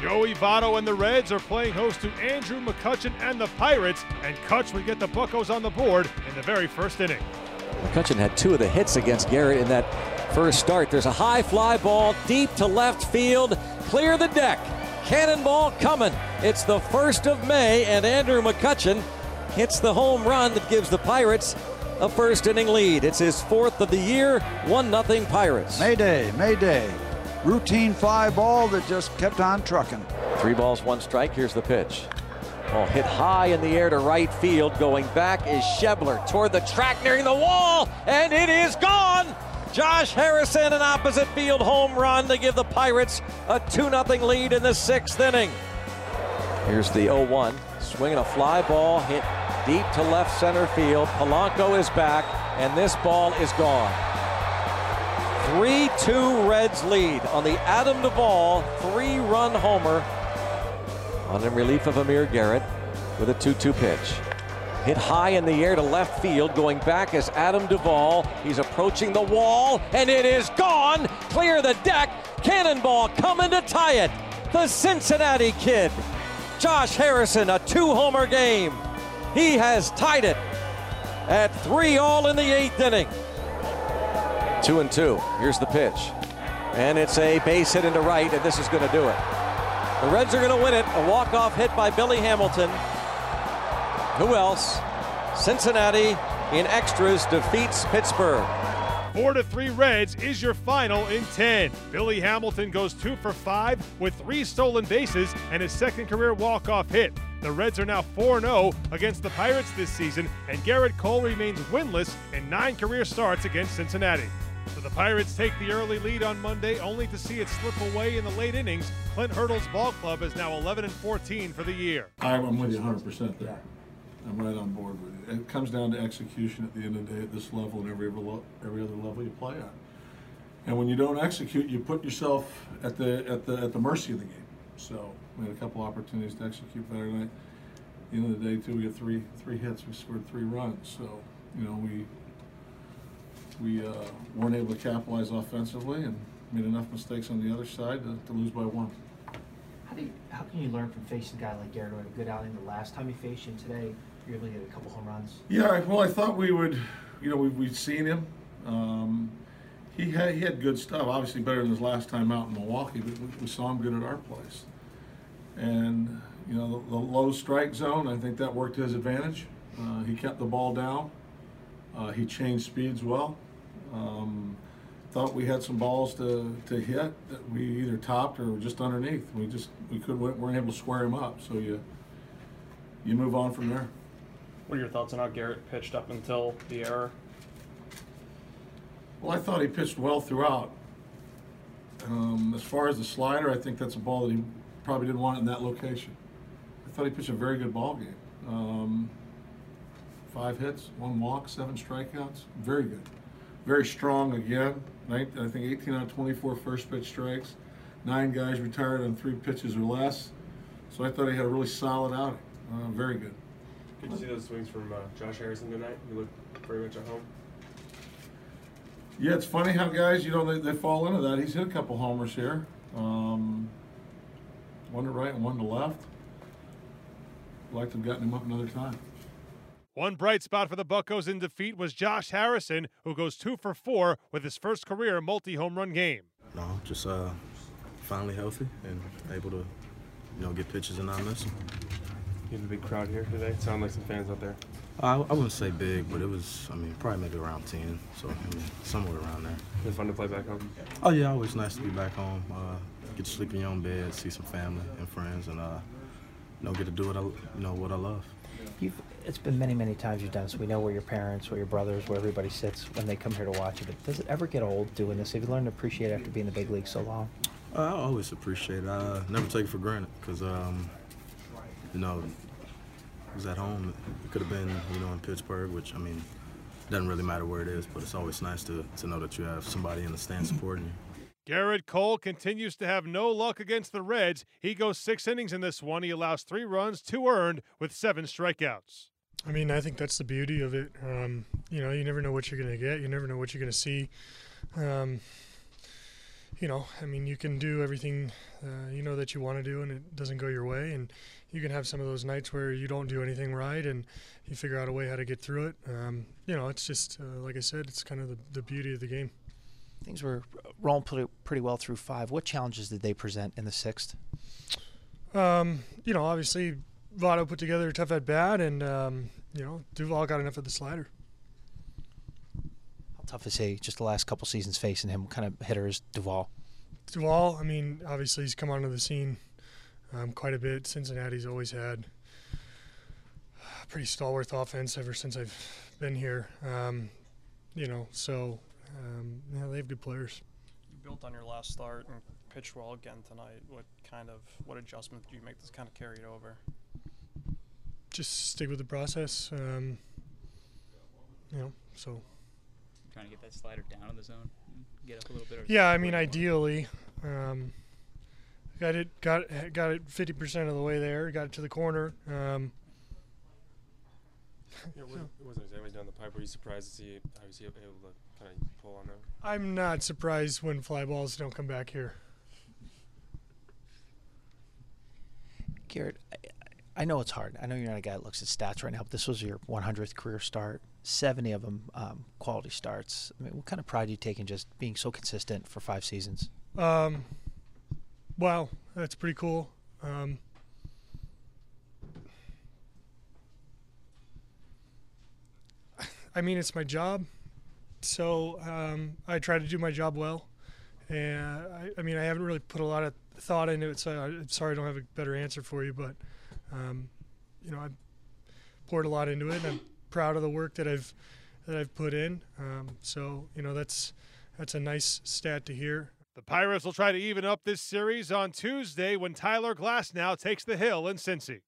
Joey Votto and the Reds are playing host to Andrew McCutchen and the Pirates, and Kutch would get the Buckos on the board in the very first inning. McCutchen had two of the hits against Garrett in that first start. There's a high fly ball deep to left field. Clear the deck. Cannonball coming. It's the 1st of May, and Andrew McCutchen hits the home run that gives the Pirates a first inning lead. It's his fourth of the year, 1 0 Pirates. Mayday, Mayday. Routine fly ball that just kept on trucking. Three balls, one strike. Here's the pitch. Ball hit high in the air to right field. Going back is Schebler toward the track nearing the wall, and it is gone. Josh Harrison, an opposite field home run to give the Pirates a 2 0 lead in the sixth inning. Here's the 0 1. Swinging a fly ball hit deep to left center field. Polanco is back, and this ball is gone. 3 2 Reds lead on the Adam Duvall three run homer on in relief of Amir Garrett with a 2 2 pitch. Hit high in the air to left field. Going back is Adam Duvall. He's approaching the wall, and it is gone. Clear the deck. Cannonball coming to tie it. The Cincinnati Kid. Josh Harrison, a two homer game. He has tied it at three all in the eighth inning. Two and two. Here's the pitch. And it's a base hit into right, and this is going to do it. The Reds are going to win it. A walk-off hit by Billy Hamilton. Who else? Cincinnati in extras defeats Pittsburgh. Four to three Reds is your final in 10. Billy Hamilton goes two for five with three stolen bases and his second career walk-off hit. The Reds are now 4-0 against the Pirates this season, and Gerrit Cole remains winless in nine career starts against Cincinnati. So the Pirates take the early lead on Monday, only to see it slip away in the late innings. Clint Hurdle's ball club is now 11 and 14 for the year. I'm with you 100% there. I'm right on board with you. It comes down to execution at the end of the day at this level and every, every other level you play at. And when you don't execute, you put yourself at the at the at the mercy of the game. So we had a couple opportunities to execute better tonight. At the end of the day, too, we got three three hits. We scored three runs. So you know we we uh, weren't able to capitalize offensively and made enough mistakes on the other side to, to lose by one. How do you, how can you learn from facing a guy like Garrett who had a good outing the last time he faced you and today? You're able to get a couple home runs. Yeah, well, I thought we would, you know, we, we'd seen him. Um, he had he had good stuff. Obviously, better than his last time out in Milwaukee, but we, we saw him good at our place. And you know, the, the, low strike zone, I think that worked to his advantage. Uh, he kept the ball down. Uh, he changed speeds well. Um, thought we had some balls to, to hit that we either topped or were just underneath. We just we couldn't weren't able to square him up. So you you move on from there. What are your thoughts on how Gerrit pitched up until the error? Well, I thought he pitched well throughout. Um, as far as the slider, I think that's a ball that he probably didn't want in that location. I thought he pitched a very good ball game. Um, five hits, one walk, seven strikeouts. Very good. Very strong again. I think 18 out of 24 first pitch strikes. Nine guys retired on three pitches or less. So I thought he had a really solid outing. Uh, very good. Did you see those swings from uh, Josh Harrison tonight? He looked very much at home. Yeah, it's funny how guys, you know, they, they fall into that. He's hit a couple homers here. Um, one to right and one to left. Like to have gotten him up another time. One bright spot for the Buckos in defeat was Josh Harrison, who goes two for four with his first career multi-home run game. No, just uh, finally healthy and able to, you know, get pitches and not miss them. You have a big crowd here today. It sounded like some fans out there. I, I wouldn't say big, but it was, I mean, probably maybe around 10. So, I mean, somewhere around there. It's fun to play back home? Oh, yeah, always nice to be back home. Uh, get to sleep in your own bed, see some family and friends, and, uh, you know, get to do what I, you know, what I love. You've, it's been many, many times you've done this. We know where your parents, where your brothers, where everybody sits when they come here to watch it. But does it ever get old doing this? Have you learned to appreciate it after being in the big league so long? Uh, I always appreciate it. I never take it for granted because, um, you know, it was at home. It could have been, you know, in Pittsburgh, which, I mean, doesn't really matter where it is, but it's always nice to, to know that you have somebody in the stand supporting you. Gerrit Cole continues to have no luck against the Reds. He goes six innings in this one. He allows three runs, two earned, with seven strikeouts. I mean, I think that's the beauty of it. Um, you know, you never know what you're going to get. You never know what you're going to see. Um, you know, I mean, you can do everything uh, you know that you want to do, and it doesn't go your way, and you can have some of those nights where you don't do anything right, and you figure out a way how to get through it. Um, you know, it's just uh, like I said, it's kind of the, the beauty of the game. Things were rolling pretty, pretty well through five. What challenges did they present in the sixth? Um, you know, obviously, Votto put together a tough at bat, and um, you know, Duvall got enough of the slider. How tough is he? Just the last couple seasons facing him, what kind of hitter is Duval? Duvall, I mean, obviously he's come onto the scene um, quite a bit. Cincinnati's always had a pretty stalwart offense ever since I've been here. Um, you know, so um, yeah, they have good players. You built on your last start and pitched well again tonight. What kind of what adjustment did you make that's kind of carried over? Just stick with the process. Um, you know, so Trying to get that slider down in the zone, get up a little bit. or- yeah, I mean, ideally, um, got it got got it fifty percent of the way there. Got it to the corner. Um, Yeah, it wasn't, it wasn't exactly down the pipe. Were you surprised to see obviously able to kind of pull on there? I'm not surprised when fly balls don't come back here. Garrett, I, know it's hard. I know you're not a guy that looks at stats right now, but this was your 100th career start, 70 of them um, quality starts. I mean, what kind of pride do you take in just being so consistent for five seasons? Um, wow, that's pretty cool. Um, I mean, it's my job, so um, I try to do my job well. And I, I mean, I haven't really put a lot of thought into it, so I, I'm sorry I don't have a better answer for you. But um, you know, I've poured a lot into it, and I'm proud of the work that I've that I've put in. Um, so you know, that's that's a nice stat to hear. The Pirates will try to even up this series on Tuesday when Tyler Glasnow takes the hill in Cincy.